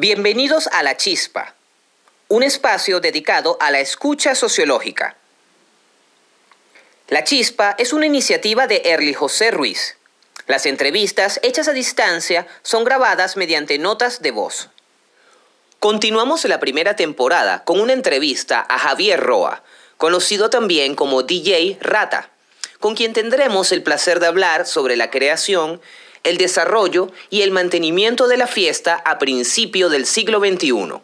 Bienvenidos a La Chispa, un espacio dedicado a la escucha sociológica. La Chispa es una iniciativa de Erly José Ruiz. Las entrevistas hechas a distancia son grabadas mediante notas de voz. Continuamos la primera temporada con una entrevista a Javier Roa, conocido también como DJ Rata, con quien tendremos el placer de hablar sobre la creación el desarrollo y el mantenimiento de la fiesta a principio del siglo XXI.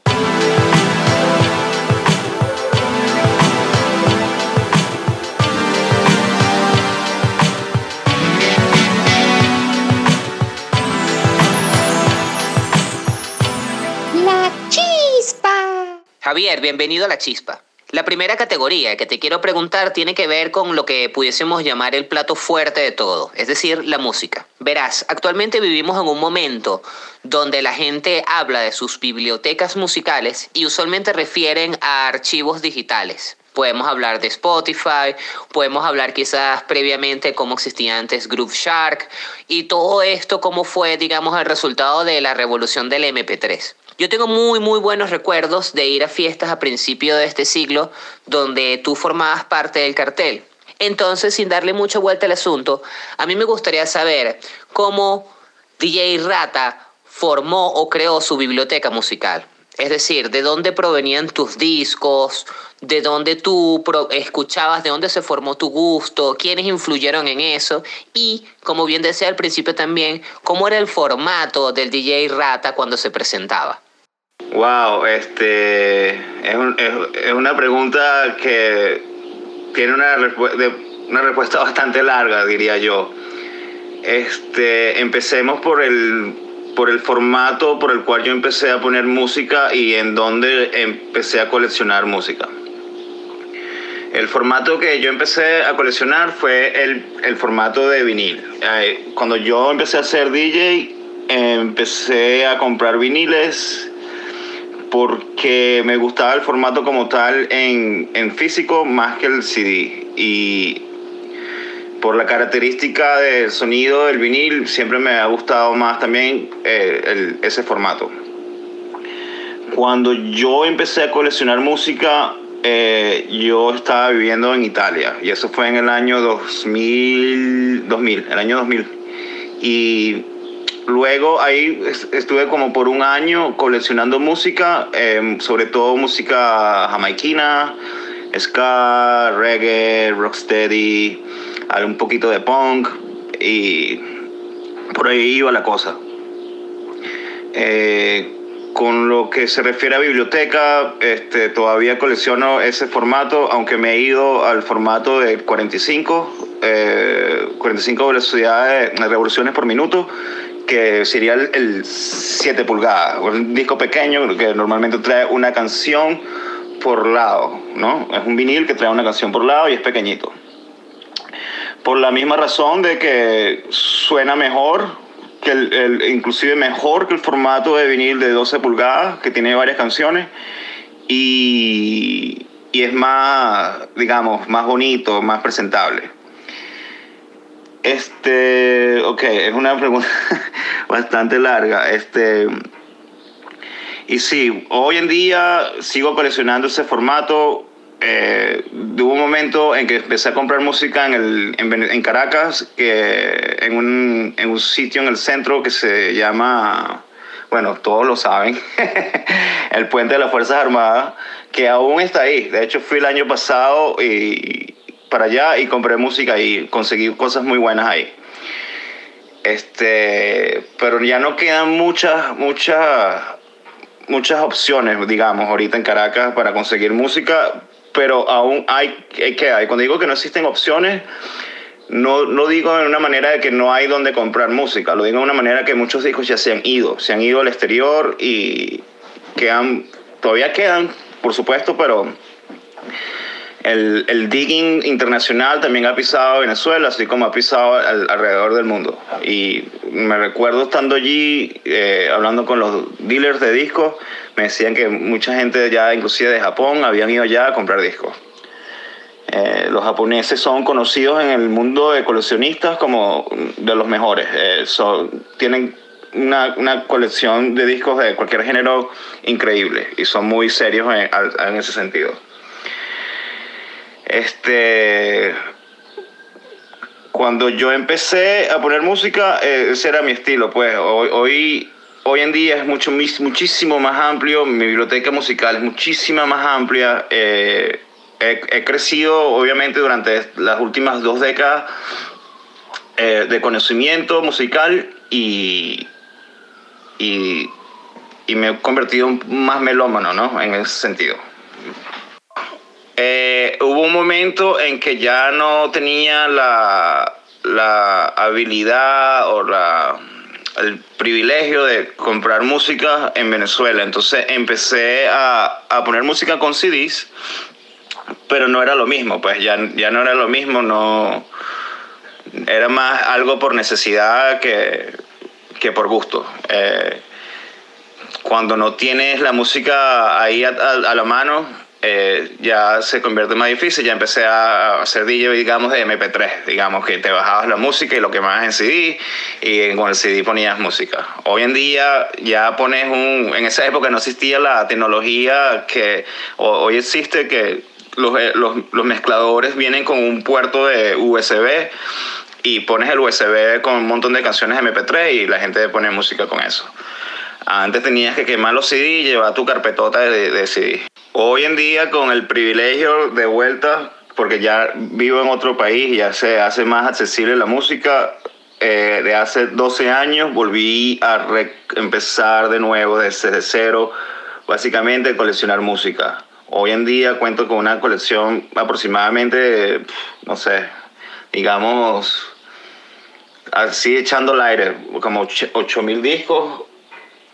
La chispa. Javier, bienvenido a La Chispa. La primera categoría que te quiero preguntar tiene que ver con lo que pudiésemos llamar el plato fuerte de todo, es decir, la música. Verás, actualmente vivimos en un momento donde la gente habla de sus bibliotecas musicales y usualmente refieren a archivos digitales. Podemos hablar de Spotify, podemos hablar quizás previamente cómo existía antes Groove Shark y todo esto cómo fue, digamos, el resultado de la revolución del MP3. Yo tengo muy, muy buenos recuerdos de ir a fiestas a principio de este siglo donde tú formabas parte del cartel. Entonces, sin darle mucha vuelta al asunto, a mí me gustaría saber cómo DJ Rata formó o creó su biblioteca musical. Es decir, de dónde provenían tus discos, de dónde tú escuchabas, de dónde se formó tu gusto, quiénes influyeron en eso y, como bien decía al principio también, cómo era el formato del DJ Rata cuando se presentaba. Wow, este es, una pregunta que tiene una, respuesta bastante larga, diría yo. Este, empecemos por el por el formato por el cual yo empecé a poner música y en donde empecé a coleccionar música. El formato que yo empecé a coleccionar fue el, el formato de vinil. Cuando yo empecé a ser DJ, empecé a comprar viniles porque me gustaba el formato como tal en, en físico más que el CD. Y por la característica del sonido del vinil, siempre me ha gustado más también eh, ese formato. Cuando yo empecé a coleccionar música, eh, yo estaba viviendo en Italia y eso fue en el año 2000, 2000 el año 2000. Y luego ahí estuve como por un año coleccionando música, eh, sobre todo música jamaiquina, ska, reggae, rocksteady un poquito de punk y por ahí iba la cosa. Eh, con lo que se refiere a biblioteca, este, todavía colecciono ese formato, aunque me he ido al formato de 45, eh, 45 velocidades, revoluciones por minuto, que sería el, 7 pulgadas, un disco pequeño que normalmente trae una canción por lado, ¿no? Es un vinil que trae una canción por lado y es pequeñito por la misma razón de que suena mejor, que el, inclusive mejor que el formato de vinil de 12 pulgadas, que tiene varias canciones, y, y es más, digamos, más bonito, más presentable. Este, ok, es una pregunta bastante larga. Este, y sí, hoy en día sigo coleccionando ese formato eh, hubo un momento en que empecé a comprar música en, el, en, Caracas, que en un, en un, sitio en el centro que se llama, bueno, todos lo saben, el Puente de las Fuerzas Armadas, que aún está ahí. De hecho, fui el año pasado y, para allá y compré música y conseguí cosas muy buenas ahí. Este, pero ya no quedan muchas, muchas, muchas opciones, digamos, ahorita en Caracas para conseguir música pero aún hay, que hay. Cuando digo que no existen opciones, no lo digo de una manera de que no hay donde comprar música, lo digo de una manera que muchos discos ya se han ido, se han ido al exterior y quedan, todavía quedan, por supuesto, pero el, el, digging internacional también ha pisado Venezuela, así como ha pisado alrededor del mundo. Y me recuerdo estando allí, eh, hablando con los dealers de discos, me decían que mucha gente ya, inclusive de Japón, habían ido ya a comprar discos. Eh, los japoneses son conocidos en el mundo de coleccionistas como de los mejores. Eh, son, tienen una, una, colección de discos de cualquier género increíble y son muy serios en, en ese sentido. Este, cuando yo empecé a poner música, eh, ese era mi estilo, pues hoy, hoy, en día es mucho, muchísimo más amplio, mi biblioteca musical es muchísima más amplia. Eh, he, crecido, obviamente, durante las últimas dos décadas eh, de conocimiento musical y, y, me he convertido más melómano, ¿no? En ese sentido. Eh, hubo un momento en que ya no tenía la, la habilidad o la, el privilegio de comprar música en Venezuela. Entonces empecé a, a, poner música con CDs, pero no era lo mismo, pues ya, ya no era lo mismo, no era más algo por necesidad que, que por gusto. Eh, cuando no tienes la música ahí a, a la mano, eh, ya se convierte más difícil. Ya empecé a hacer DJ, digamos, de MP3, digamos, que te bajabas la música y lo quemabas en CD y con el CD ponías música. Hoy en día ya pones un... En esa época no existía la tecnología que hoy existe, que los, eh, los, los mezcladores vienen con un puerto de USB y pones el USB con un montón de canciones MP3 y la gente pone música con eso. Antes tenías que quemar los CD y llevar tu carpetota de, de CD. Hoy en día, con el privilegio de vuelta, porque ya vivo en otro país y ya se hace más accesible la música, eh, de hace 12 años volví a empezar de nuevo desde cero, básicamente coleccionar música. Hoy en día cuento con una colección aproximadamente, no sé, digamos, así echando el aire, como 8.000 discos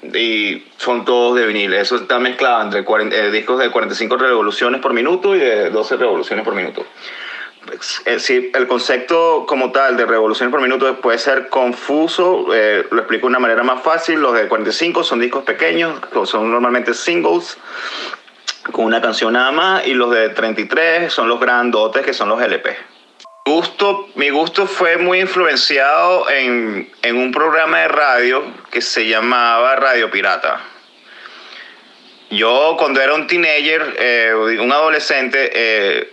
y son todos de vinil. Eso está mezclado entre eh, discos de 45 revoluciones por minuto y de 12 revoluciones por minuto. Pues, eh, el concepto como tal de revoluciones por minuto puede ser confuso, eh, lo explico de una manera más fácil. Los de 45 son discos pequeños, son normalmente singles con una canción nada más, y los de 33 son los grandotes que son los LP mi gusto fue muy influenciado en, en, un programa de radio que se llamaba Radio Pirata. Yo cuando era un teenager, eh, un adolescente, eh,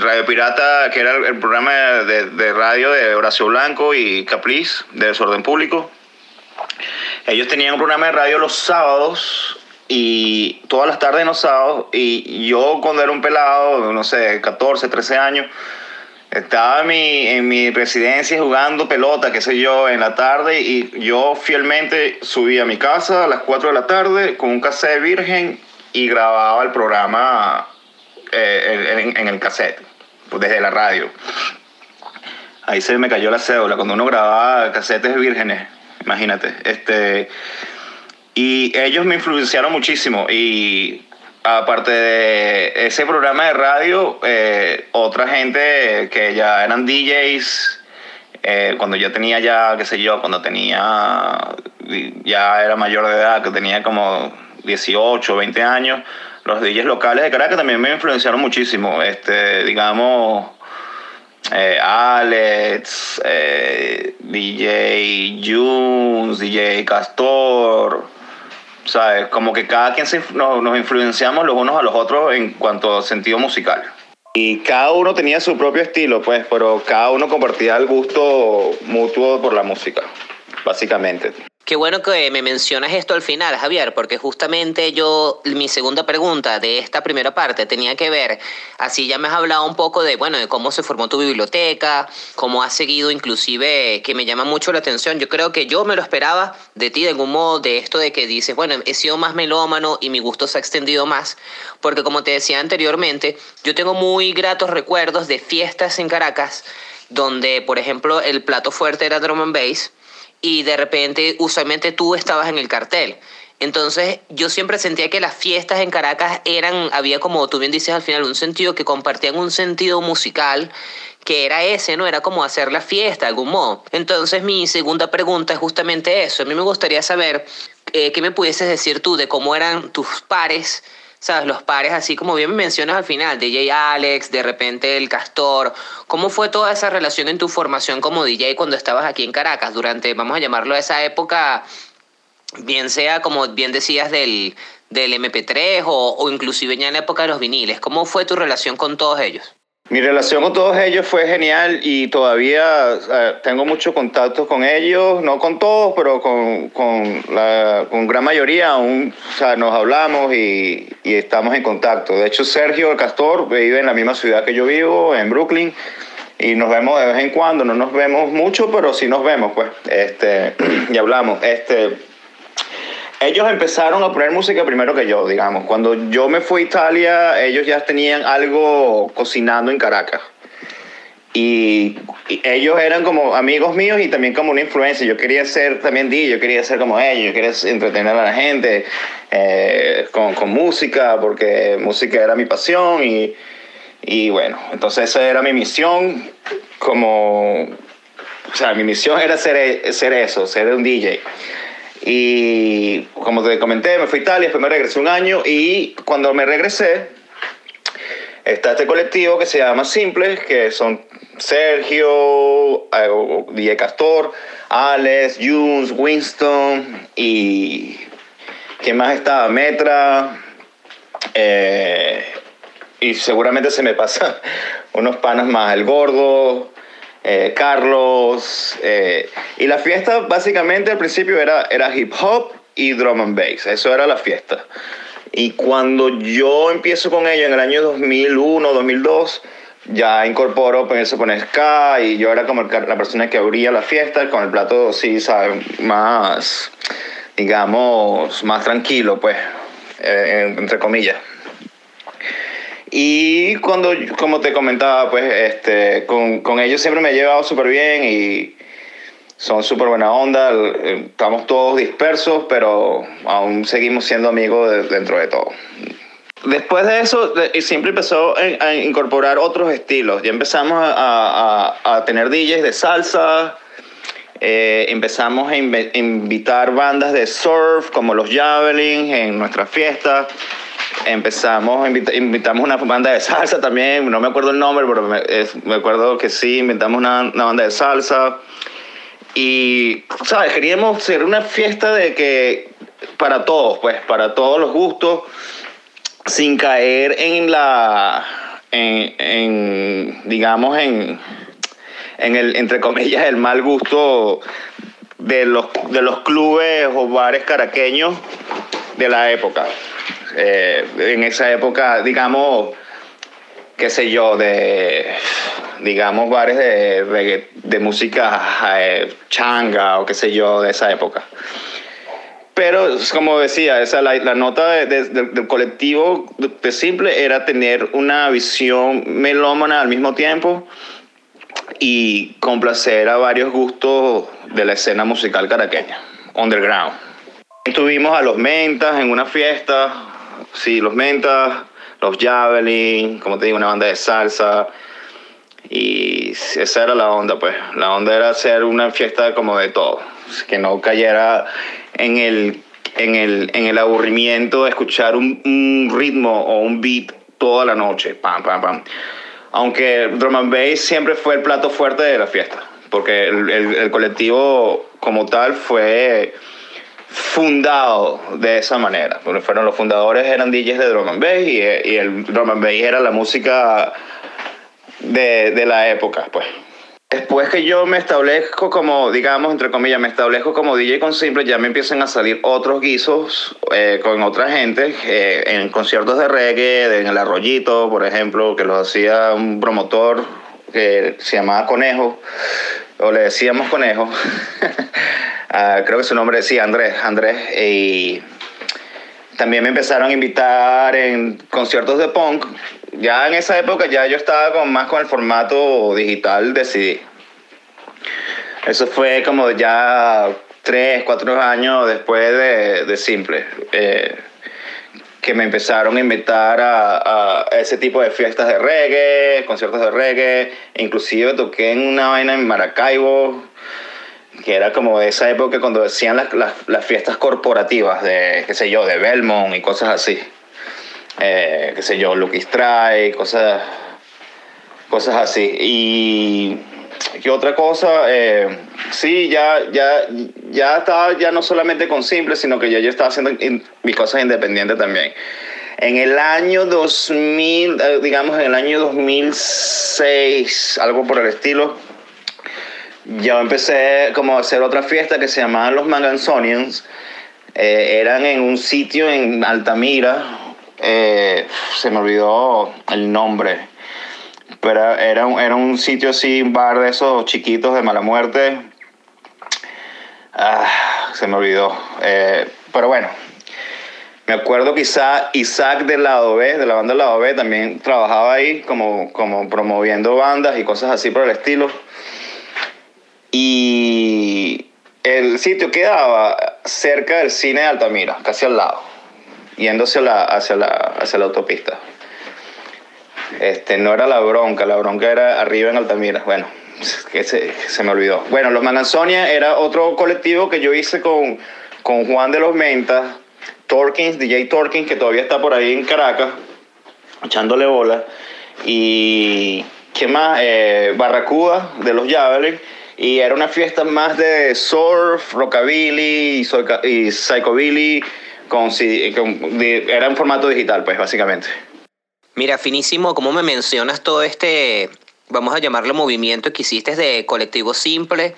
Radio Pirata, que era el, programa de, radio de Horacio Blanco y Capriz, de Desorden Público, ellos tenían un programa de radio los sábados y todas las tardes los sábados, y yo cuando era un pelado, no sé, 14, 13 años, estaba en mi, en mi residencia jugando pelota, qué sé yo, en la tarde y yo fielmente subía a mi casa a las 4 de la tarde con un cassette virgen y grababa el programa eh, en, el cassette, pues, desde la radio. Ahí se me cayó la cédula cuando uno grababa cassettes vírgenes, imagínate. Este, y ellos me influenciaron muchísimo y aparte de ese programa de radio, eh, otra gente que ya eran DJs, eh, cuando yo tenía ya, qué sé yo, cuando tenía, ya era mayor de edad, que tenía como 18, 20 años, los DJs locales de Caracas también me influenciaron muchísimo. Este, digamos, eh, Alex, DJ Junes, DJ Castor, ¿sabes? Como que cada quien nos, nos, influenciamos los unos a los otros en cuanto a sentido musical. Y cada uno tenía su propio estilo, pues, pero cada uno compartía el gusto mutuo por la música, básicamente. Qué bueno que me mencionas esto al final, Javier, porque justamente yo, mi segunda pregunta de esta primera parte tenía que ver, así ya me has hablado un poco de, bueno, de cómo se formó tu biblioteca, cómo has seguido inclusive, que me llama mucho la atención. Yo creo que yo me lo esperaba de ti de algún modo, de esto de que dices, bueno, he sido más melómano y mi gusto se ha extendido más, porque como te decía anteriormente, yo tengo muy gratos recuerdos de fiestas en Caracas, donde, por ejemplo, el plato fuerte era drum and bass, y de repente usualmente tú estabas en el cartel. Entonces yo siempre sentía que las fiestas en Caracas eran, había como tú bien dices al final, un sentido que compartían un sentido musical que era ese, ¿no? Era como hacer la fiesta de algún modo. Entonces mi segunda pregunta es justamente eso. A mí me gustaría saber eh, qué me pudieses decir tú de cómo eran tus pares ¿sabes? Los pares, así como bien me mencionas al final, DJ Alex, de repente el Castor. ¿Cómo fue toda esa relación en tu formación como DJ cuando estabas aquí en Caracas, durante, vamos a llamarlo, esa época, bien sea, como bien decías, del, del MP3 o, o inclusive ya en la época de los viniles? ¿Cómo fue tu relación con todos ellos? Mi relación con todos ellos fue genial y todavía eh, tengo mucho contacto con ellos, no con todos, pero con, con la con gran mayoría aún o sea, nos hablamos y, y, estamos en contacto. De hecho, Sergio el Castor vive en la misma ciudad que yo vivo, en Brooklyn, y nos vemos de vez en cuando. No nos vemos mucho, pero sí nos vemos, pues, este, y hablamos. Este, ellos empezaron a poner música primero que yo, digamos. Cuando yo me fui a Italia, ellos ya tenían algo cocinando en Caracas. Y, y ellos eran como amigos míos y también como una influencia. Yo quería ser también DJ, yo quería ser como ellos, yo quería entretener a la gente eh, con, con, música, porque música era mi pasión. Y, y bueno, entonces esa era mi misión como... O sea, mi misión era ser, ser eso, ser un DJ. Y como te comenté, me fui a Italia, después me regresé un año y cuando me regresé, está este colectivo que se llama Simples, que son Sergio, eh, DJ Castor, Alex, Junes, Winston y ¿quién más estaba? Metra. Eh, y seguramente se me pasan unos panas más, el gordo, eh, Carlos. Eh, y la fiesta básicamente al principio era, era hip hop y drum and bass. Eso era la fiesta. Y cuando yo empiezo con ello en el año 2001, 2002, ya incorporo, empiezo a poner ska y yo era como la persona que abría la fiesta con el plato, sí, ¿sabes? Más, digamos, más tranquilo, pues, eh, entre comillas. Y cuando, como te comentaba, pues este, con, con ellos siempre me he llevado súper bien y son súper buena onda. Estamos todos dispersos, pero aún seguimos siendo amigos de, dentro de todo. Después de eso, siempre empezó a incorporar otros estilos. Ya empezamos a, a, a tener DJs de salsa, eh, empezamos a invitar bandas de surf como los Javelin en nuestras fiestas empezamos, invitamos una banda de salsa también, no me acuerdo el nombre, pero me, me acuerdo que sí, invitamos una, una, banda de salsa. Y, ¿sabes? Queríamos hacer una fiesta de que, para todos, pues, para todos los gustos, sin caer en la, en digamos, en, en el, entre comillas, el mal gusto de los, de los clubes o bares caraqueños de la época. Eh, en esa época, digamos, qué sé yo, de, digamos, bares de, música eh, changa o qué sé yo, de esa época. Pero, como decía, esa, la, nota de, de, del colectivo de Simple era tener una visión melómana al mismo tiempo y complacer a varios gustos de la escena musical caraqueña, underground. Tuvimos a los Mentas en una fiesta, sí, los Mentas, los Javelin, como te digo, una banda de salsa. Y esa era la onda, pues. La onda era hacer una fiesta como de todo. Que no cayera en el, en el, en el aburrimiento de escuchar un, ritmo o un beat toda la noche. Pam, pam, pam. Aunque drum and bass siempre fue el plato fuerte de la fiesta. Porque el, el, el colectivo como tal fue fundado de esa manera. Porque fueron los fundadores eran DJs de drum and bass y, y el drum and bass era la música de, de, la época, pues. Después que yo me establezco como, digamos, entre comillas, me establezco como DJ con Simple, ya me empiezan a salir otros guisos eh, con otra gente, eh, en conciertos de reggae, en el Arroyito, por ejemplo, que lo hacía un promotor que se llamaba Conejo, o le decíamos Conejo. Uh, creo que su nombre sí, Andrés, Andrés, y también me empezaron a invitar en conciertos de punk. Ya en esa época ya yo estaba con, más con el formato digital de CD. Eso fue como ya tres, cuatro años después de, de Simple. Eh, que me empezaron a invitar a, a, ese tipo de fiestas de reggae, conciertos de reggae, inclusive toqué en una vaina en Maracaibo, que era como de esa época cuando decían las, las, las, fiestas corporativas de, qué sé yo, de Belmont y cosas así. eh, qué sé yo, Lucky Strike, cosas, cosas así. Y ¿qué otra cosa? Eh, sí, ya, ya, ya estaba ya no solamente con Simple, sino que ya yo estaba haciendo mis cosas independientes también. En el año 2000, eh, digamos en el año 2006, algo por el estilo, yo empecé como a hacer otra fiesta que se llamaban los Mangansonians. Eh, eran en un sitio en Altamira, eh, se me olvidó el nombre, pero era, era un sitio así, un bar de esos chiquitos de mala muerte. Ah, se me olvidó. pero bueno, me acuerdo quizá Isaac del lado B, de la banda del lado B, también trabajaba ahí como, como promoviendo bandas y cosas así por el estilo. Y el sitio quedaba cerca del cine de Altamira, casi al lado, yéndose la, hacia, la, hacia la autopista. Este, no era la bronca, la bronca era arriba en Altamira. Bueno, que se, se me olvidó. Bueno, los Mananzonia era otro colectivo que yo hice con, con Juan de los Mentas Torkins, DJ Torkins, que todavía está por ahí en Caracas, echándole bola. Y, ¿qué más? Eh, Barracuda, de los Javelin. Y era una fiesta más de surf, rockabilly y, psychobilly. Con, era en formato digital, pues, básicamente. Mira, finísimo, ¿cómo me mencionas todo este, vamos a llamarlo movimiento que hiciste de colectivo simple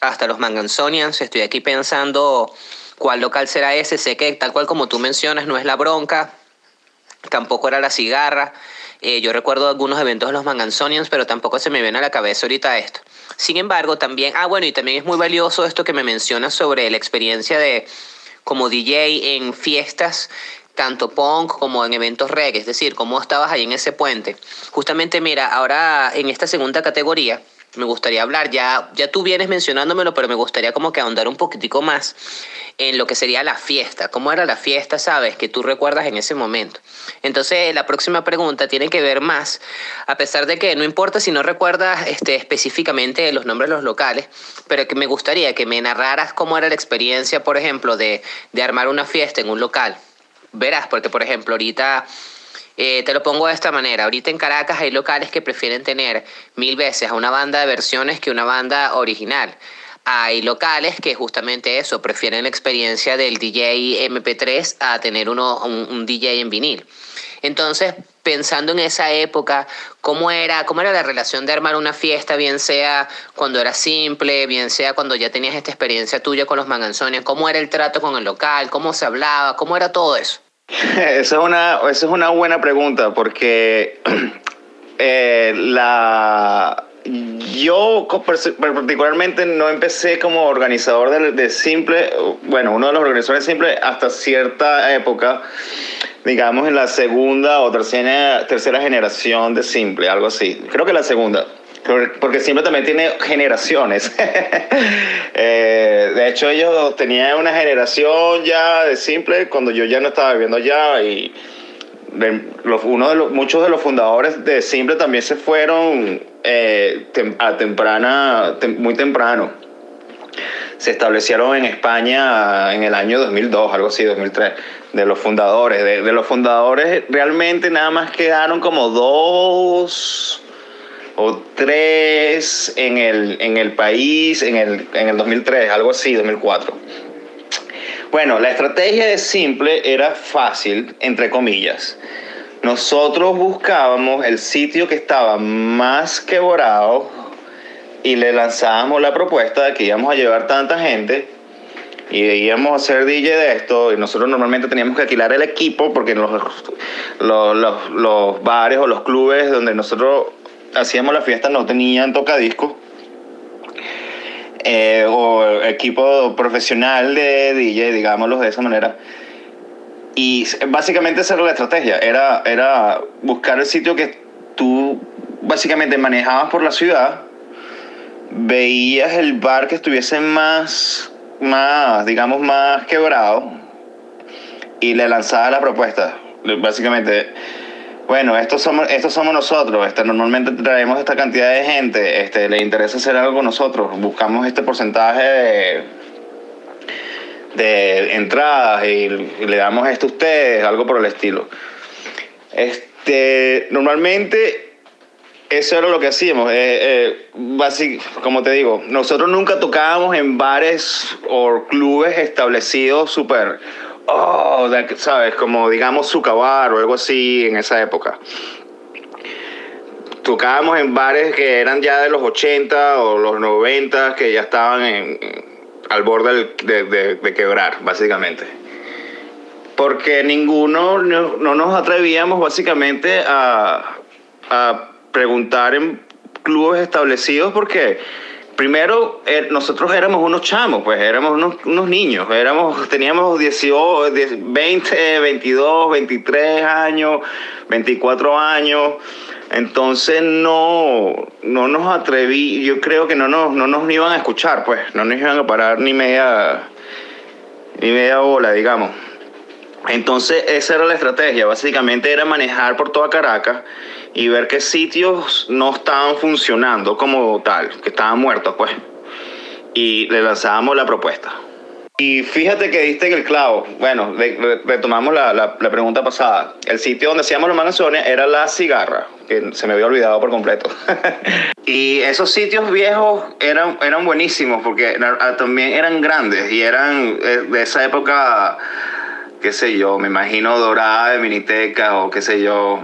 hasta los Mangansonians? Estoy aquí pensando cuál local será ese. Sé que tal cual como tú mencionas, no es la bronca, tampoco era la cigarra. Eh, yo recuerdo algunos eventos de los Mangansonians, pero tampoco se me viene a la cabeza ahorita esto. Sin embargo, también, ah, bueno, y también es muy valioso esto que me mencionas sobre la experiencia de como DJ en fiestas, tanto punk como en eventos reggae, es decir, cómo estabas ahí en ese puente. Justamente, mira, ahora en esta segunda categoría, me gustaría hablar, ya, ya tú vienes mencionándomelo, pero me gustaría como que ahondar un poquitico más en lo que sería la fiesta. ¿Cómo era la fiesta, sabes, que tú recuerdas en ese momento? Entonces, la próxima pregunta tiene que ver más, a pesar de que no importa si no recuerdas este, específicamente los nombres de los locales, pero que me gustaría que me narraras cómo era la experiencia, por ejemplo, de, de armar una fiesta en un local. Verás, porque por ejemplo, ahorita eh, te lo pongo de esta manera. Ahorita en Caracas hay locales que prefieren tener mil veces a una banda de versiones que una banda original. Hay locales que justamente eso, prefieren la experiencia del DJ MP3 a tener uno, un, DJ en vinil. Entonces, pensando en esa época, ¿cómo era, ¿cómo era la relación de armar una fiesta, bien sea cuando era simple, bien sea cuando ya tenías esta experiencia tuya con los manganzones? ¿Cómo era el trato con el local? ¿Cómo se hablaba? ¿Cómo era todo eso? Esa es una, esa es una buena pregunta porque eh, la, yo particularmente no empecé como organizador de, Simple, bueno, uno de los organizadores de Simple hasta cierta época, digamos en la segunda o tercera, tercera generación de Simple, algo así. Creo que la segunda porque siempre también tiene generaciones. Eh, de hecho, ellos tenían una generación ya de simple cuando yo ya no estaba viviendo allá y uno de los, muchos de los fundadores de Simple también se fueron eh, a temprana, muy temprano. Se establecieron en España en el año 2002, algo así, 2003, de los fundadores. de los fundadores realmente nada más quedaron como dos o tres en el, en el país en el, en el 2003, algo así, 2004. Bueno, la estrategia es simple, era fácil, entre comillas. Nosotros buscábamos el sitio que estaba más quebrado y le lanzábamos la propuesta de que íbamos a llevar tanta gente y íbamos a hacer DJ de esto y nosotros normalmente teníamos que alquilar el equipo porque los, los, los, los bares o los clubes donde nosotros hacíamos la fiesta no tenían tocadiscos eh, o equipo profesional de DJ, digámoslo de esa manera. Y básicamente esa era la estrategia, era, era buscar el sitio que tú básicamente manejabas por la ciudad, veías el bar que estuviese más, más digamos, más quebrado y le lanzabas la propuesta. Básicamente, bueno, estos somos, estos somos nosotros, este, normalmente traemos esta cantidad de gente, este, le interesa hacer algo con nosotros, buscamos este porcentaje de, de entradas y, le damos esto a ustedes, algo por el estilo. Este, normalmente eso era lo que hacíamos. Eh, eh, como te digo, nosotros nunca tocábamos en bares o clubes establecidos súper, oh, ¿sabes? Como digamos Sucabar o algo así en esa época. Tocábamos en bares que eran ya de los 80 o los 90, que ya estaban en, al borde de, quebrar, básicamente. Porque ninguno no, no nos atrevíamos básicamente a preguntar en clubes establecidos porque primero eh, nosotros éramos unos chamos, pues éramos unos, unos, niños, éramos, teníamos 18, 20, 22, 23 años, 24 años, entonces no, no nos atreví, yo creo que no nos, no nos iban a escuchar, pues no nos iban a parar ni media, ni media bola, digamos. Entonces esa era la estrategia, básicamente era manejar por toda Caracas y ver qué sitios no estaban funcionando como tal, que estaban muertos, pues. Y le lanzábamos la propuesta. Y fíjate que diste en el clavo. Bueno, retomamos la, la, pregunta pasada. El sitio donde hacíamos los mangazones era La Cigarra, que se me había olvidado por completo. y esos sitios viejos eran, eran buenísimos porque también eran grandes y eran eh, de esa época qué sé yo, me imagino dorada de Miniteca o qué sé yo,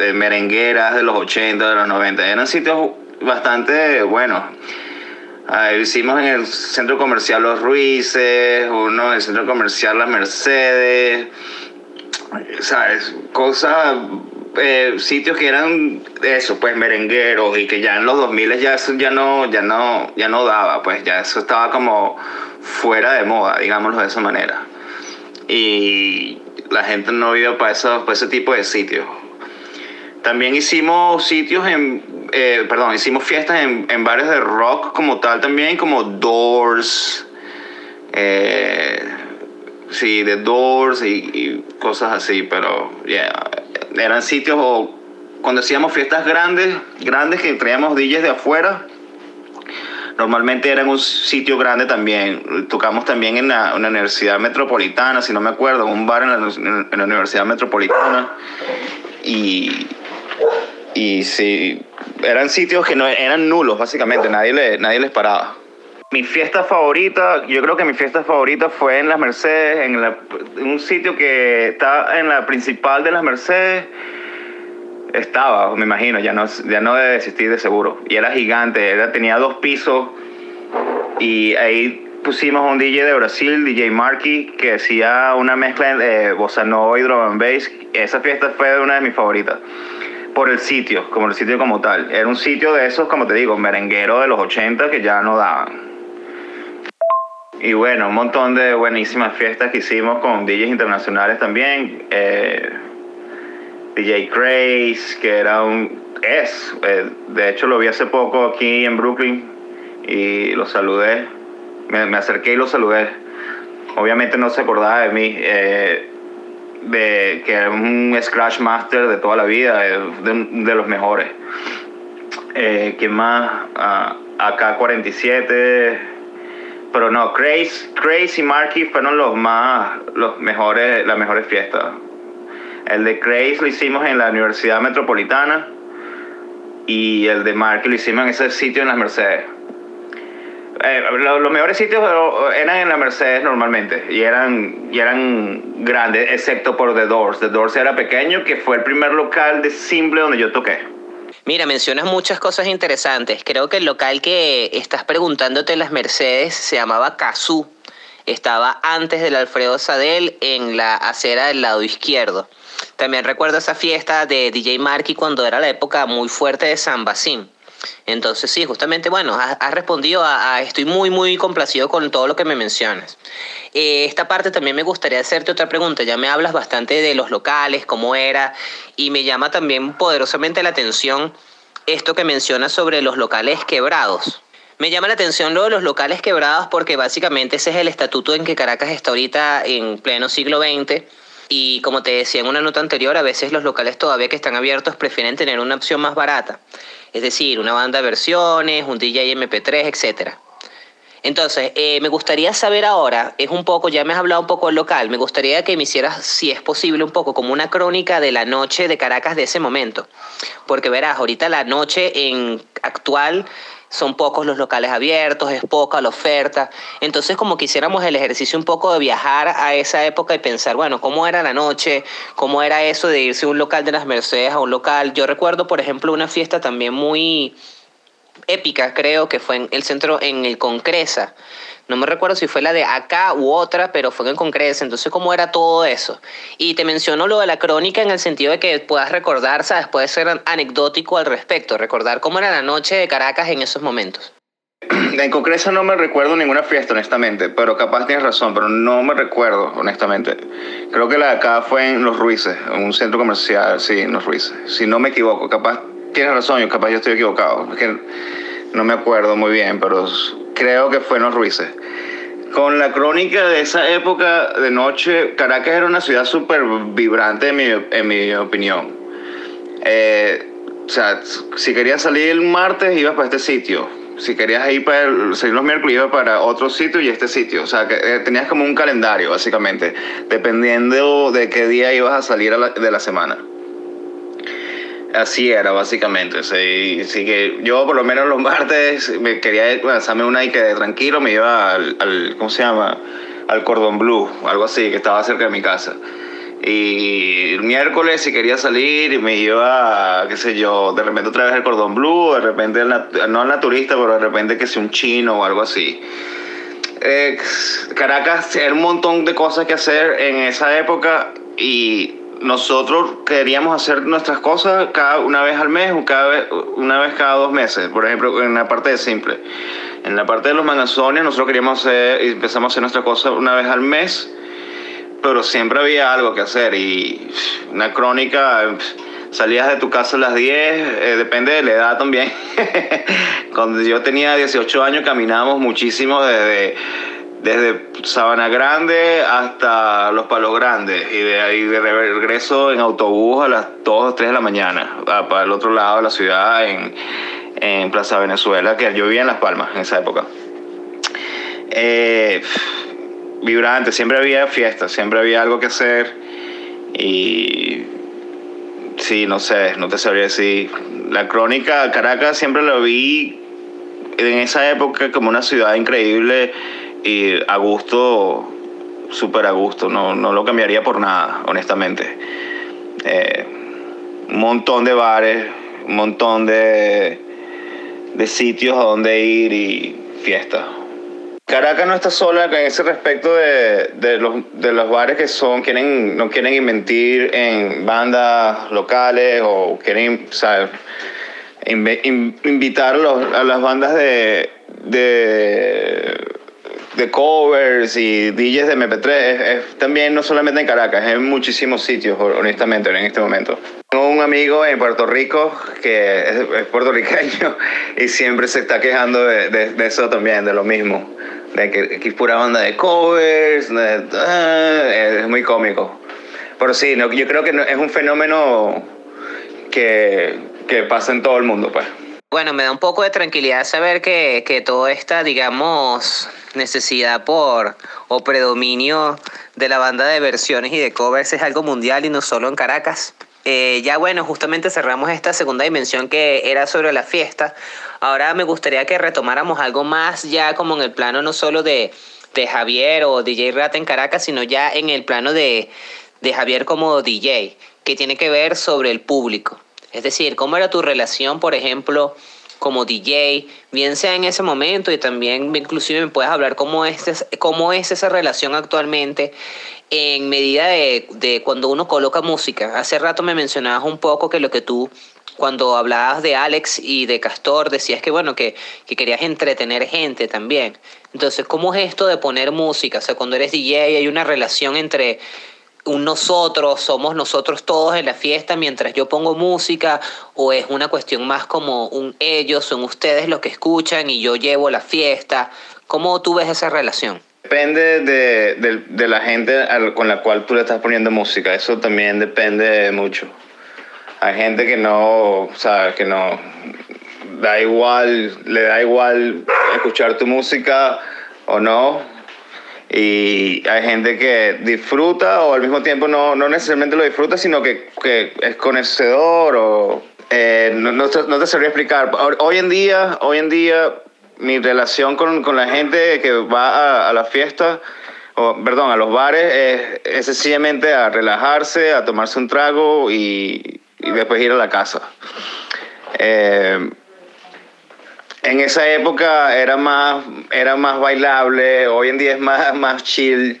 eh, merengueras de los 80, de los 90. Eran sitios bastante buenos. Ah, hicimos en el centro comercial Los Ruices, uno en el centro comercial Las Mercedes, ¿sabes? Cosas, eh, sitios que eran eso, pues merengueros y que ya en los 2000 ya ya no, ya no, ya no daba, pues ya eso estaba como fuera de moda, digámoslo de esa manera y la gente no iba para, para ese tipo de sitios. También hicimos sitios en, eh, perdón, hicimos fiestas en, en, bares de rock como tal también, como Doors, eh, sí, de Doors y, cosas así, pero eran sitios o cuando hacíamos fiestas grandes, grandes que traíamos DJs de afuera, Normalmente era en un sitio grande también. Tocamos también en la, Universidad Metropolitana, si no me acuerdo, un bar en la, Universidad Metropolitana. Y, y sí, eran sitios que no eran nulos, básicamente, nadie, le, nadie les paraba. Mi fiesta favorita, yo creo que mi fiesta favorita fue en Las Mercedes, en, en un sitio que está en la principal de Las Mercedes estaba, me imagino, ya no, ya no debe existir de seguro. Y era gigante, era, tenía dos pisos y ahí pusimos un DJ de Brasil, DJ Marky, que hacía una mezcla de bossa nova y drum and bass. Esa fiesta fue una de mis favoritas por el sitio, como el sitio como tal. Era un sitio de esos, como te digo, merenguero de los 80 que ya no daban. Y bueno, un montón de buenísimas fiestas que hicimos con DJs internacionales también. Eh, DJ Craze, que era un... es, eh, de hecho lo vi hace poco aquí en Brooklyn y lo saludé, me, acerqué y lo saludé. Obviamente no se acordaba de mí, eh, de que era un Scratch Master de toda la vida, eh, de, los mejores. Eh, ¿Quién más? Ah, AK-47, pero no, Craze, Craze y Marky fueron los más, los mejores, las mejores fiestas. El de Craze lo hicimos en la Universidad Metropolitana y el de Mark lo hicimos en ese sitio en las Mercedes. Eh, los, mejores sitios eran en la Mercedes normalmente y eran, y eran grandes, excepto por The Doors. The Doors era pequeño, que fue el primer local de simple donde yo toqué. Mira, mencionas muchas cosas interesantes. Creo que el local que estás preguntándote en las Mercedes se llamaba Cazú. Estaba antes del Alfredo Sadel en la acera del lado izquierdo. También recuerdo esa fiesta de DJ Marky cuando era la época muy fuerte de San Basín. Entonces sí, justamente, bueno, has, respondido a, estoy muy, muy complacido con todo lo que me mencionas. Eh, esta parte también me gustaría hacerte otra pregunta. Ya me hablas bastante de los locales, cómo era, y me llama también poderosamente la atención esto que mencionas sobre los locales quebrados. Me llama la atención lo de los locales quebrados porque básicamente ese es el estatuto en que Caracas está ahorita en pleno siglo XX y como te decía en una nota anterior, a veces los locales todavía que están abiertos prefieren tener una opción más barata. Es decir, una banda de versiones, un DJ MP3, etc. Entonces, eh, me gustaría saber ahora, es un poco, ya me has hablado un poco del local, me gustaría que me hicieras, si es posible, un poco como una crónica de la noche de Caracas de ese momento. Porque verás, ahorita la noche en actual son pocos los locales abiertos, es poca la oferta. Entonces, como quisiéramos el ejercicio un poco de viajar a esa época y pensar, bueno, ¿cómo era la noche? ¿Cómo era eso de irse a un local de las Mercedes a un local? Yo recuerdo, por ejemplo, una fiesta también muy épica, creo que fue en el centro, en el Concresa. No me recuerdo si fue la de acá u otra, pero fue en Concresa. Entonces, ¿cómo era todo eso? Y te menciono lo de la crónica en el sentido de que puedas recordar, ¿sabes? Puede ser anecdótico al respecto, recordar cómo era la noche de Caracas en esos momentos. En Concresa no me recuerdo ninguna fiesta, honestamente, pero capaz tienes razón, pero no me recuerdo, honestamente. Creo que la de acá fue en Los Ruices, en un centro comercial, sí, en Los Ruices. Si no me equivoco, capaz tienes razón, yo capaz yo estoy equivocado. Es que no me acuerdo muy bien, pero creo que fue en los Ruices. Con la crónica de esa época de noche, Caracas era una ciudad súper vibrante en mi, en mi opinión. Eh, o sea, si querías salir el martes, ibas para este sitio. Si querías ir para salir los miércoles, ibas para otro sitio y este sitio. O sea, que eh, tenías como un calendario, básicamente, dependiendo de qué día ibas a salir de la semana. Así era, básicamente. Así, que yo, por lo menos los martes, me quería lanzarme una y que tranquilo me iba al, ¿cómo se llama? Al Cordón Blue, algo así, que estaba cerca de mi casa. Y el miércoles, si quería salir, me iba, qué sé yo, de repente otra vez al Cordón Blue, de repente, no al naturista, pero de repente que sea un chino o algo así. Eh, Caracas, era un montón de cosas que hacer en esa época y nosotros queríamos hacer nuestras cosas cada una vez al mes o cada vez, una vez cada dos meses, por ejemplo, en la parte de simple. En la parte de los mangazones nosotros queríamos hacer, empezamos a hacer nuestras cosas una vez al mes, pero siempre había algo que hacer y una crónica, salías de tu casa a las 10, eh, depende de la edad también. Cuando yo tenía 18 años caminábamos muchísimo desde desde Sabana Grande hasta Los Palos Grandes y de ahí de regreso en autobús a las 2 o 3 de la mañana para el otro lado de la ciudad en, en, Plaza Venezuela, que yo vivía en Las Palmas en esa época. Eh, vibrante, siempre había fiestas, siempre había algo que hacer y sí, no sé, no te sabría decir. La crónica Caracas siempre lo vi en esa época como una ciudad increíble y a gusto, súper a gusto, no, no, lo cambiaría por nada, honestamente. Eh, un montón de bares, un montón de, de sitios a donde ir y fiestas. Caracas no está sola en ese respecto de, de, los, de los bares que son, quieren, no quieren inventir en bandas locales o quieren invitar a las bandas de de covers y DJs de MP3 es, también no solamente en Caracas, es en muchísimos sitios, honestamente, en este momento. Tengo un amigo en Puerto Rico que es, puertorriqueño y siempre se está quejando de, eso también, de lo mismo, de que, es pura banda de covers, ah, es muy cómico. Pero sí, no, yo creo que es un fenómeno que, que pasa en todo el mundo, pues. Bueno, me da un poco de tranquilidad saber que, que toda esta, digamos, necesidad por o predominio de la banda de versiones y de covers es algo mundial y no solo en Caracas. Eh, ya bueno, justamente cerramos esta segunda dimensión que era sobre la fiesta. Ahora me gustaría que retomáramos algo más ya como en el plano no solo de, de Javier o DJ Rata en Caracas, sino ya en el plano de, de Javier como DJ, que tiene que ver sobre el público. Es decir, ¿cómo era tu relación, por ejemplo, como DJ, bien sea en ese momento y también inclusive me puedes hablar cómo es, esa relación actualmente en medida de, de cuando uno coloca música? Hace rato me mencionabas un poco que lo que tú cuando hablabas de Alex y de Castor, decías que bueno, que, que, querías entretener gente también. Entonces, ¿cómo es esto de poner música? O sea, cuando eres DJ hay una relación entre un nosotros, somos nosotros todos en la fiesta mientras yo pongo música, o es una cuestión más como un ellos, son ustedes los que escuchan y yo llevo la fiesta. ¿Cómo tú ves esa relación? Depende de, de, la gente con la cual tú le estás poniendo música, eso también depende mucho. Hay gente que no, o sea, que no, da igual, le da igual escuchar tu música o no. Y hay gente que disfruta o al mismo tiempo no, no necesariamente lo disfruta, sino que, que es conocedor o eh, no, te, no te sabría explicar. Hoy en día, hoy en día mi relación con, con la gente que va a, a la fiesta, o, perdón, a los bares, es, es, sencillamente a relajarse, a tomarse un trago y, y después ir a la casa. Eh, en esa época era más, era más bailable, hoy en día es más, más chill,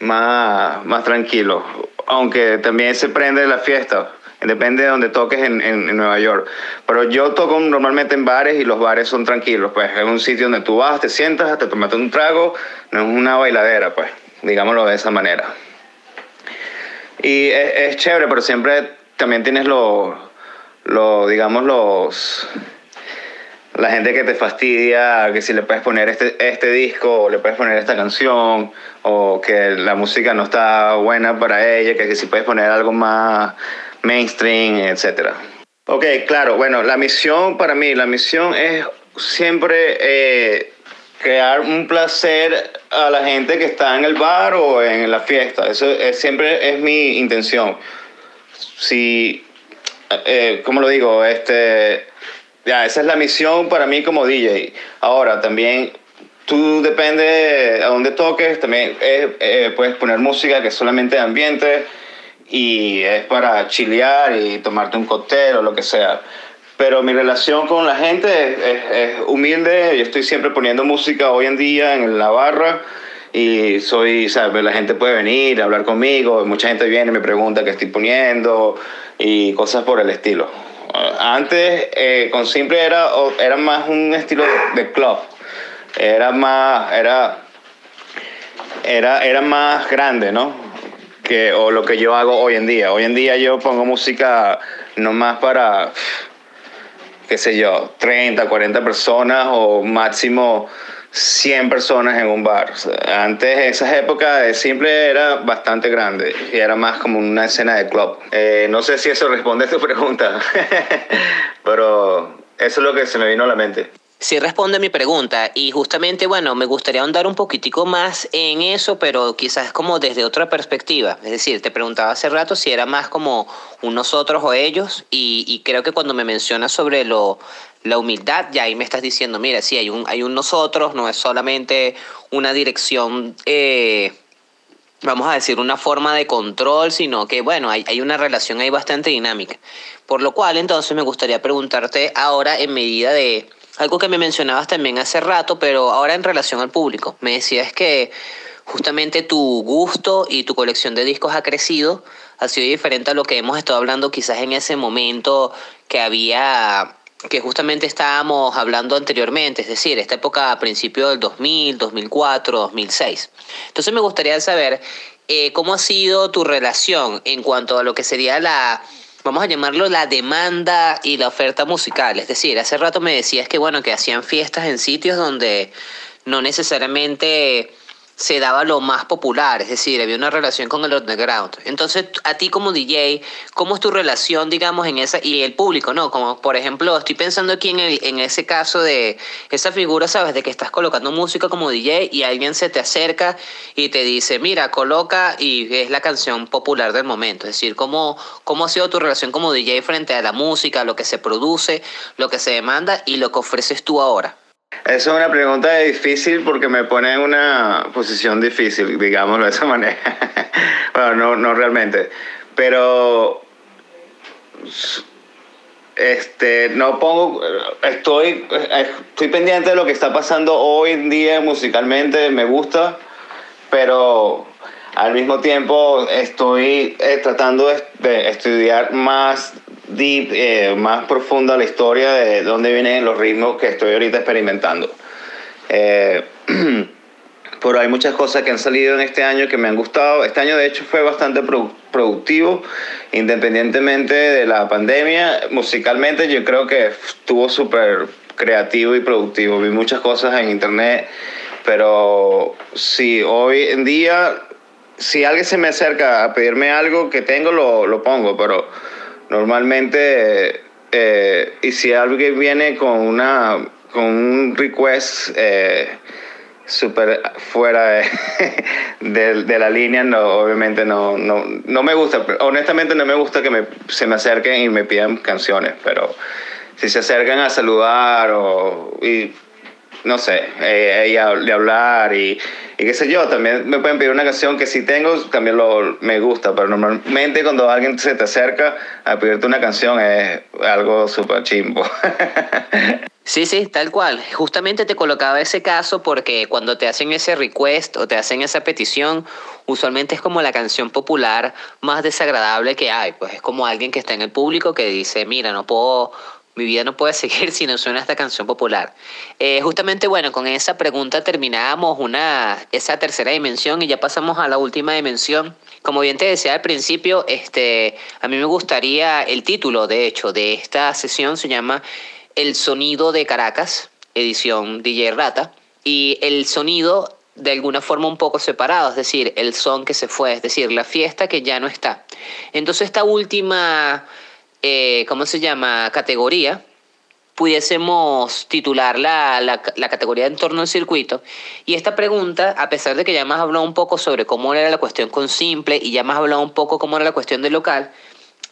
más, más tranquilo, aunque también se prende la fiesta. Depende de donde toques en, en, Nueva York. Pero yo toco normalmente en bares y los bares son tranquilos. Pues es un sitio donde tú vas, te sientas, te tomas un trago. No es una bailadera, pues. Digámoslo de esa manera. Y es, es chévere, pero siempre también tienes los, lo, digamos, los... La gente que te fastidia, que si le puedes poner este, este disco, le puedes poner esta canción, o que la música no está buena para ella, que si puedes poner algo más mainstream, etc. Ok, claro, bueno, la misión para mí, la misión es siempre eh, crear un placer a la gente que está en el bar o en la fiesta. Eso es, siempre es mi intención. Si, eh, ¿cómo lo digo? Este, ya, esa es la misión para mí como DJ. Ahora, también tú depende a dónde toques, también eh, eh, puedes poner música que es solamente de ambiente y es para chilear y tomarte un cóctel o lo que sea. Pero mi relación con la gente es, humilde, yo estoy siempre poniendo música hoy en día en la barra y soy. La gente puede venir hablar conmigo, mucha gente viene y me pregunta qué estoy poniendo y cosas por el estilo. Antes eh, con Simple era, más un estilo de, club, era más, era, era, era más grande, ¿no? que, o lo que yo hago hoy en día. Hoy en día yo pongo música no más para, qué sé yo, 30, 40 personas o máximo 100 personas en un bar. Antes, esas épocas, de simple era bastante grande y era más como una escena de club. Eh, no sé si eso responde a tu pregunta, pero eso es lo que se me vino a la mente. Sí responde a mi pregunta y justamente, bueno, me gustaría ahondar un poquitico más en eso, pero quizás como desde otra perspectiva. Es decir, te preguntaba hace rato si era más como un nosotros o ellos y, y creo que cuando me mencionas sobre lo, la humildad, ya ahí me estás diciendo, mira, sí, hay un, hay un nosotros, no es solamente una dirección... Eh, vamos a decir, una forma de control, sino que, bueno, hay, hay, una relación ahí bastante dinámica. Por lo cual, entonces, me gustaría preguntarte ahora en medida de algo que me mencionabas también hace rato, pero ahora en relación al público. Me decías que justamente tu gusto y tu colección de discos ha crecido, ha sido diferente a lo que hemos estado hablando quizás en ese momento que había que justamente estábamos hablando anteriormente, es decir, esta época a principios del 2000, 2004, 2006. Entonces me gustaría saber eh, cómo ha sido tu relación en cuanto a lo que sería la, vamos a llamarlo la demanda y la oferta musical. Es decir, hace rato me decías que bueno, que hacían fiestas en sitios donde no necesariamente se daba lo más popular, es decir, había una relación con el underground. Entonces, a ti como DJ, ¿cómo es tu relación, digamos, en esa, y el público, ¿no? Como, por ejemplo, estoy pensando aquí en, el, en ese caso de esa figura, ¿sabes? De que estás colocando música como DJ y alguien se te acerca y te dice, mira, coloca, y es la canción popular del momento. Es decir, ¿cómo, cómo ha sido tu relación como DJ frente a la música, lo que se produce, lo que se demanda y lo que ofreces tú ahora? Esa es una pregunta difícil porque me pone en una posición difícil, digámoslo de esa manera. bueno, no, no realmente. Pero este, no pongo, estoy, estoy pendiente de lo que está pasando hoy en día musicalmente, me gusta, pero al mismo tiempo estoy eh, tratando de, estudiar más deep, eh, más profunda la historia de dónde vienen los ritmos que estoy ahorita experimentando. Eh, pero hay muchas cosas que han salido en este año que me han gustado. Este año de hecho fue bastante pro productivo, independientemente de la pandemia. Musicalmente yo creo que estuvo súper creativo y productivo. Vi muchas cosas en internet, pero sí, hoy en día, si alguien se me acerca a pedirme algo que tengo, lo, lo pongo, pero normalmente eh, y si alguien viene con una con un request eh, súper fuera de, de, la línea, no, obviamente no, no, no me gusta, honestamente no me gusta que me, se me acerquen y me pidan canciones, pero si se acercan a saludar o, no sé, eh, hablar y, y, qué sé yo, también me pueden pedir una canción que si tengo, también lo, me gusta, pero normalmente cuando alguien se te acerca a pedirte una canción es algo súper chimbo. Sí, sí, tal cual. Justamente te colocaba ese caso porque cuando te hacen ese request o te hacen esa petición, usualmente es como la canción popular más desagradable que hay. Pues es como alguien que está en el público que dice, mira, no puedo mi vida no puede seguir si no suena esta canción popular. Eh, justamente, bueno, con esa pregunta terminamos una, esa tercera dimensión y ya pasamos a la última dimensión. Como bien te decía al principio, este, a mí me gustaría, el título, de hecho, de esta sesión se llama El sonido de Caracas, edición DJ Rata, y el sonido de alguna forma un poco separado, es decir, el son que se fue, es decir, la fiesta que ya no está. Entonces esta última eh, ¿cómo se llama?, categoría, pudiésemos titular la, la, categoría en torno al circuito. Y esta pregunta, a pesar de que ya más hablado un poco sobre cómo era la cuestión con simple y ya más hablado un poco cómo era la cuestión del local,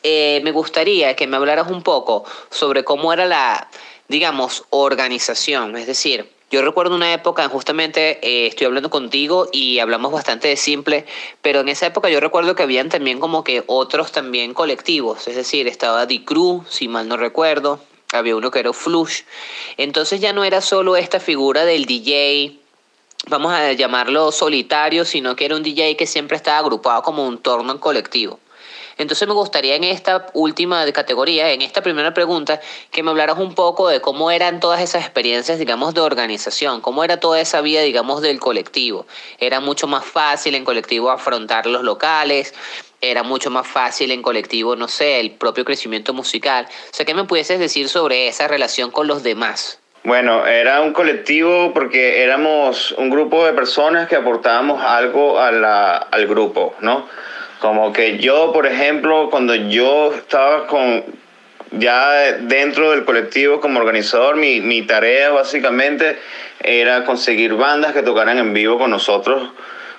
eh, me gustaría que me hablaras un poco sobre cómo era la, digamos, organización. Es decir, yo recuerdo una época, justamente eh, estoy hablando contigo y hablamos bastante de simple, pero en esa época yo recuerdo que habían también como que otros también colectivos, es decir, estaba Crew, si mal no recuerdo, había uno que era Flush. Entonces ya no era solo esta figura del DJ, vamos a llamarlo solitario, sino que era un DJ que siempre estaba agrupado como un torno en colectivo. Entonces me gustaría en esta última categoría, en esta primera pregunta, que me hablaras un poco de cómo eran todas esas experiencias, digamos, de organización, cómo era toda esa vida, digamos, del colectivo. Era mucho más fácil en colectivo afrontar los locales, era mucho más fácil en colectivo, no sé, el propio crecimiento musical. O sea, ¿qué me pudieses decir sobre esa relación con los demás? Bueno, era un colectivo porque éramos un grupo de personas que aportábamos algo al grupo, ¿no? Como que yo, por ejemplo, cuando yo estaba con ya dentro del colectivo como organizador, mi, mi tarea básicamente era conseguir bandas que tocaran en vivo con nosotros,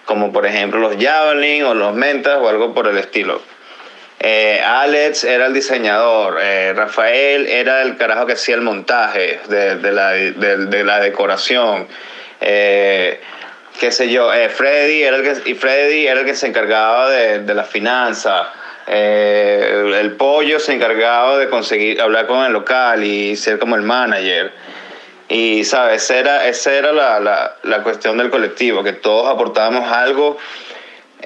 como por ejemplo los Javelin o los Mentas o algo por el estilo. Eh, Alex era el diseñador, eh, Rafael era el carajo que hacía el montaje de, de, la, de, la, decoración. Eh, qué sé yo, eh, Freddy era el que, y Freddy era el que se encargaba de, de la finanza. Eh, el pollo se encargaba de conseguir hablar con el local y ser como el manager. Y, ¿sabes? Esa era, esa era la, la, la cuestión del colectivo, que todos aportábamos algo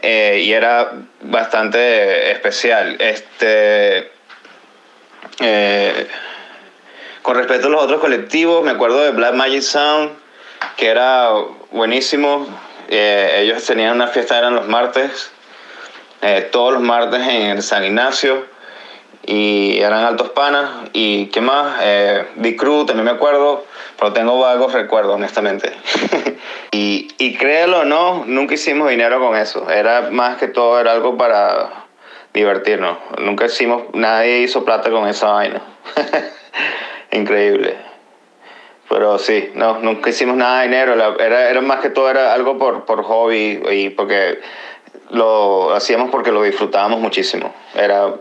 eh, y era bastante especial. Este, con respecto a los otros colectivos, me acuerdo de Black Magic Sound, que era buenísimo. Eh, ellos tenían una fiesta, eran los martes, eh, todos los martes en San Ignacio, y eran altos panas. ¿Y qué más? Eh, Big también me acuerdo, pero tengo vagos recuerdos, honestamente. y, y créelo o no, nunca hicimos dinero con eso. Era más que todo, era algo para divertirnos. Nunca hicimos, nadie hizo plata con esa vaina. Increíble. Pero sí, no, nunca hicimos nada de dinero. Era, era más que todo era algo por, por hobby y porque lo hacíamos porque lo disfrutábamos muchísimo. Era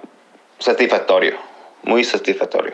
satisfactorio, muy satisfactorio.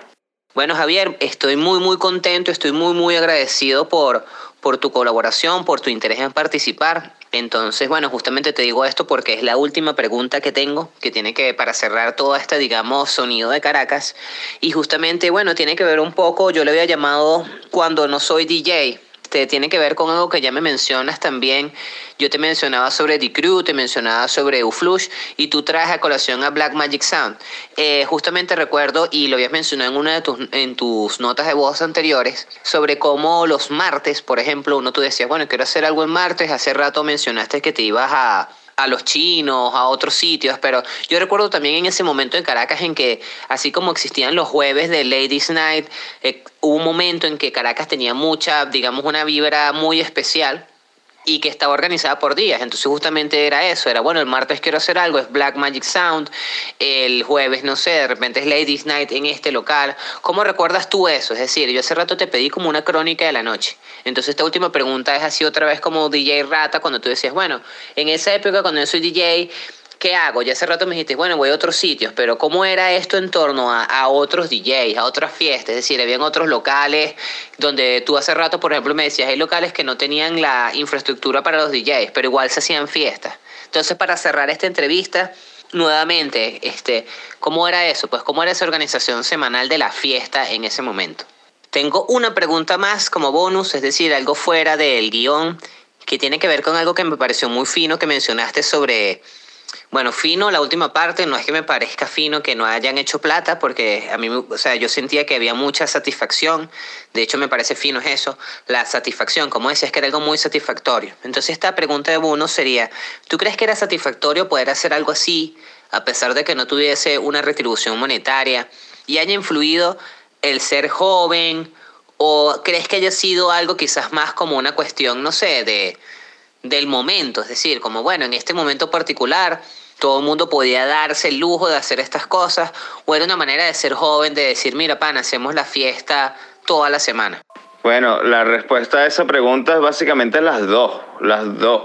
Bueno, Javier, estoy muy, muy contento, estoy muy, muy agradecido por, por tu colaboración, por tu interés en participar. Entonces, bueno, justamente te digo esto porque es la última pregunta que tengo, que tiene que, para cerrar todo este, digamos, sonido de Caracas. Y justamente, bueno, tiene que ver un poco, yo le había llamado cuando no soy DJ este, tiene que ver con algo que ya me mencionas también. Yo te mencionaba sobre The Crew, te mencionaba sobre Uflush y tú traes a colación a Black Magic Sound. Eh, justamente recuerdo, y lo habías mencionado en una de tus, en tus notas de voz anteriores, sobre cómo los martes, por ejemplo, uno tú decías, bueno, quiero hacer algo en martes, hace rato mencionaste que te ibas a a los chinos, a otros sitios, pero yo recuerdo también en ese momento en Caracas en que, así como existían los jueves de Ladies Night, eh, hubo un momento en que Caracas tenía mucha, digamos, una vibra muy especial y que estaba organizada por días. Entonces justamente era eso, era bueno, el martes quiero hacer algo, es Black Magic Sound, el jueves, no sé, de repente es Ladies Night en este local. ¿Cómo recuerdas tú eso? Es decir, yo hace rato te pedí como una crónica de la noche. Entonces esta última pregunta es así otra vez como DJ Rata, cuando tú decías, bueno, en esa época cuando yo soy DJ, ¿qué hago? Ya hace rato me dijiste, bueno, voy a otros sitios, pero ¿cómo era esto en torno a, otros DJs, a otras fiestas? Es decir, habían otros locales donde tú hace rato, por ejemplo, me decías, hay locales que no tenían la infraestructura para los DJs, pero igual se hacían fiestas. Entonces, para cerrar esta entrevista, nuevamente, este, ¿cómo era eso? Pues, ¿cómo era esa organización semanal de la fiesta en ese momento? Tengo una pregunta más como bonus, es decir, algo fuera del guion, que tiene que ver con algo que me pareció muy fino que mencionaste sobre bueno, fino, la última parte, no es que me parezca fino que no hayan hecho plata, porque a mí, o sea, yo sentía que había mucha satisfacción. De hecho, me parece fino es eso, la satisfacción. Como decías, que era algo muy satisfactorio. Entonces, esta pregunta de Bruno sería: ¿tú crees que era satisfactorio poder hacer algo así, a pesar de que no tuviese una retribución monetaria y haya influido el ser joven? ¿O crees que haya sido algo quizás más como una cuestión, no sé, de del momento, es decir, como bueno, en este momento particular todo el mundo podía darse el lujo de hacer estas cosas, o era una manera de ser joven, de decir, mira, pan, hacemos la fiesta toda la semana. Bueno, la respuesta a esa pregunta es básicamente las dos, las dos.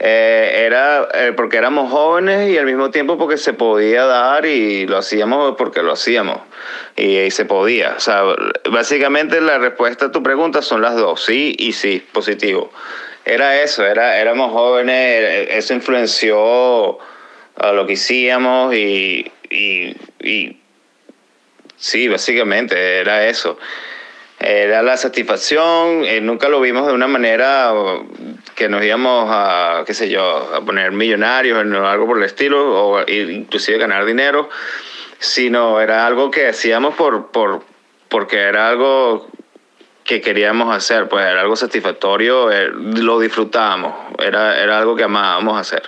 Eh, era eh, porque éramos jóvenes y al mismo tiempo porque se podía dar y lo hacíamos porque lo hacíamos y, y, se podía. O sea, básicamente la respuesta a tu pregunta son las dos, sí y sí, positivo era eso, era, éramos jóvenes, eso influenció a lo que hacíamos y, y, sí, básicamente era eso. Era la satisfacción, eh, nunca lo vimos de una manera que nos íbamos a, qué sé yo, a poner millonarios o algo por el estilo, o inclusive ganar dinero, sino era algo que hacíamos por, por, porque era algo que queríamos hacer, pues era algo satisfactorio, eh, lo disfrutábamos, era, era algo que amábamos hacer.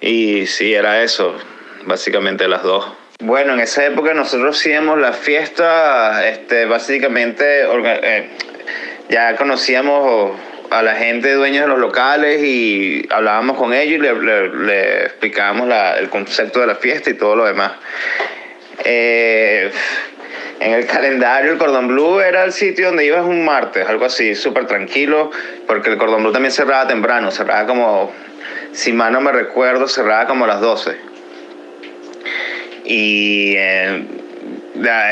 Y sí, era eso, básicamente las dos. Bueno, en esa época nosotros hacíamos la fiesta, este, básicamente eh, ya conocíamos a la gente dueños de los locales y hablábamos con ellos y le, explicábamos el concepto de la fiesta y todo lo demás. Eh, en el calendario el Cordón Blue era el sitio donde ibas un martes, algo así, súper tranquilo, porque el Cordón Blue también cerraba temprano, cerraba como, si mal no me recuerdo, cerraba como a las 12. Y eh,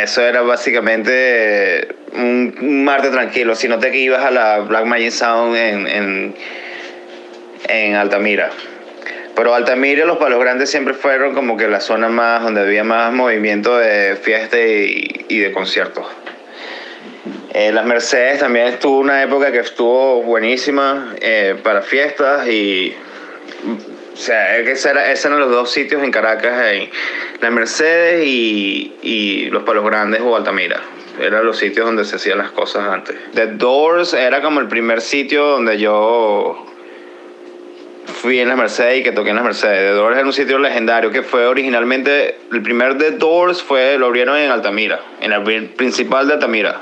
eso era básicamente un, martes tranquilo, si no te que ibas a la Black Magic Sound en, en, en Altamira. Pero Altamira, los Palos Grandes siempre fueron como que la zona más donde había más movimiento de fiesta y, de conciertos. Eh, las Mercedes también estuvo una época que estuvo buenísima eh, para fiestas y o sea, esos eran los dos sitios en Caracas, en las Mercedes y, y los Palos Grandes o Altamira. Eran los sitios donde se hacían las cosas antes. The Doors era como el primer sitio donde yo fui en las Mercedes y que toqué en las Mercedes. The Doors era un sitio legendario que fue originalmente, el primer The Doors fue, lo abrieron en Altamira, en el principal de Altamira.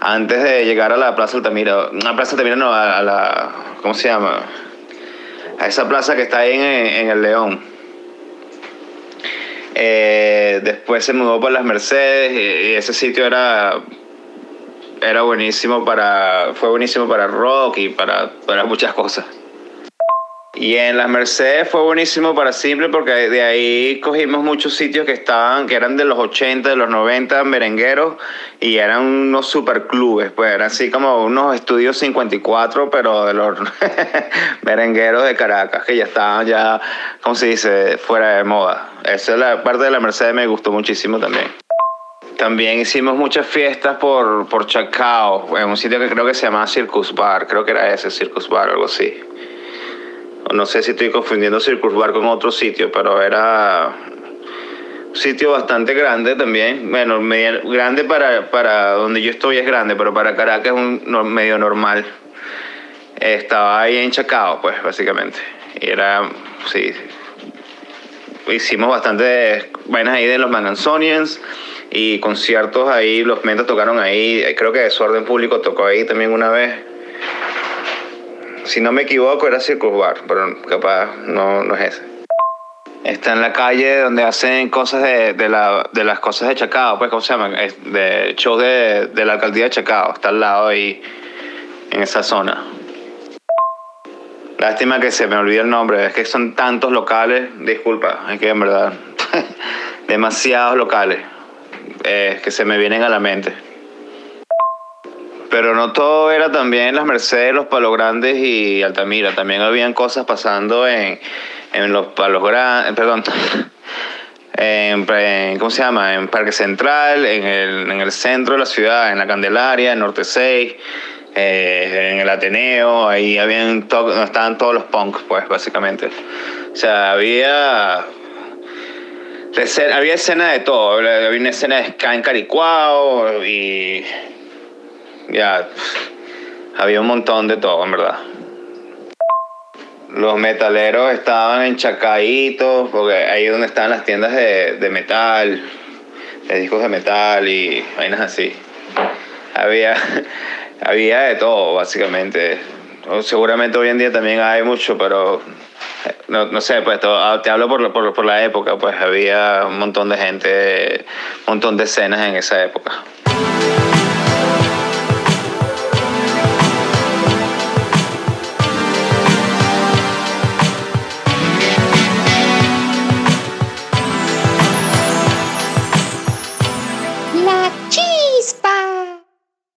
Antes de llegar a la Plaza Altamira, una Plaza Altamira no, a, la, ¿cómo se llama? A esa plaza que está ahí en, el León. Eh, después se mudó por las Mercedes y, ese sitio era era buenísimo para fue buenísimo para rock y para, para muchas cosas. Y en las Mercedes fue buenísimo para Simple porque de ahí cogimos muchos sitios que estaban, que eran de los 80, de los 90, merengueros, y eran unos super clubes, pues eran así como unos estudios 54, pero de los merengueros de Caracas, que ya estaban ya, ¿cómo se dice?, fuera de moda. Esa es la parte de la Mercedes me gustó muchísimo también. También hicimos muchas fiestas por, por Chacao, en un sitio que creo que se llama Circus Bar, creo que era ese, Circus Bar, algo así no sé si estoy confundiendo Circus Bar con otro sitio, pero era un sitio bastante grande también. Bueno, medio, grande para, para donde yo estoy es grande, pero para Caracas es un medio normal. Estaba ahí en Chacao, pues, básicamente. Y era, sí, hicimos bastante vainas ahí de los Manganzonians y conciertos ahí, los mentos tocaron ahí, creo que Desorden Público tocó ahí también una vez Si no me equivoco, era Circus Bar, pero capaz no, no es ese. Está en la calle donde hacen cosas de, de, la, de las cosas de Chacao, pues, ¿cómo se llaman? De shows de, de la alcaldía de Chacao. Está al lado ahí, en esa zona. Lástima que se me olvida el nombre, es que son tantos locales, disculpa, es que en verdad, demasiados locales eh, que se me vienen a la mente. Pero no todo era también las Mercedes, los Palos Grandes y Altamira, también habían cosas pasando en, en los Palos Grandes, perdón, en, ¿cómo se llama? En Parque Central, en el, en el centro de la ciudad, en la Candelaria, en Norte 6, eh, en el Ateneo, ahí habían donde estaban todos los punks, pues, básicamente. O sea, había había escena de todo, había una escena de ska en Caricuao y ya había un montón de todo, en verdad. Los metaleros estaban enchacaditos, porque ahí es donde estaban las tiendas de, de metal, de discos de metal y vainas así. Había, había de todo, básicamente. Seguramente hoy en día también hay mucho, pero no, no sé, pues ah, te hablo por, por, por la época, pues había un montón de gente, un montón de escenas en esa época.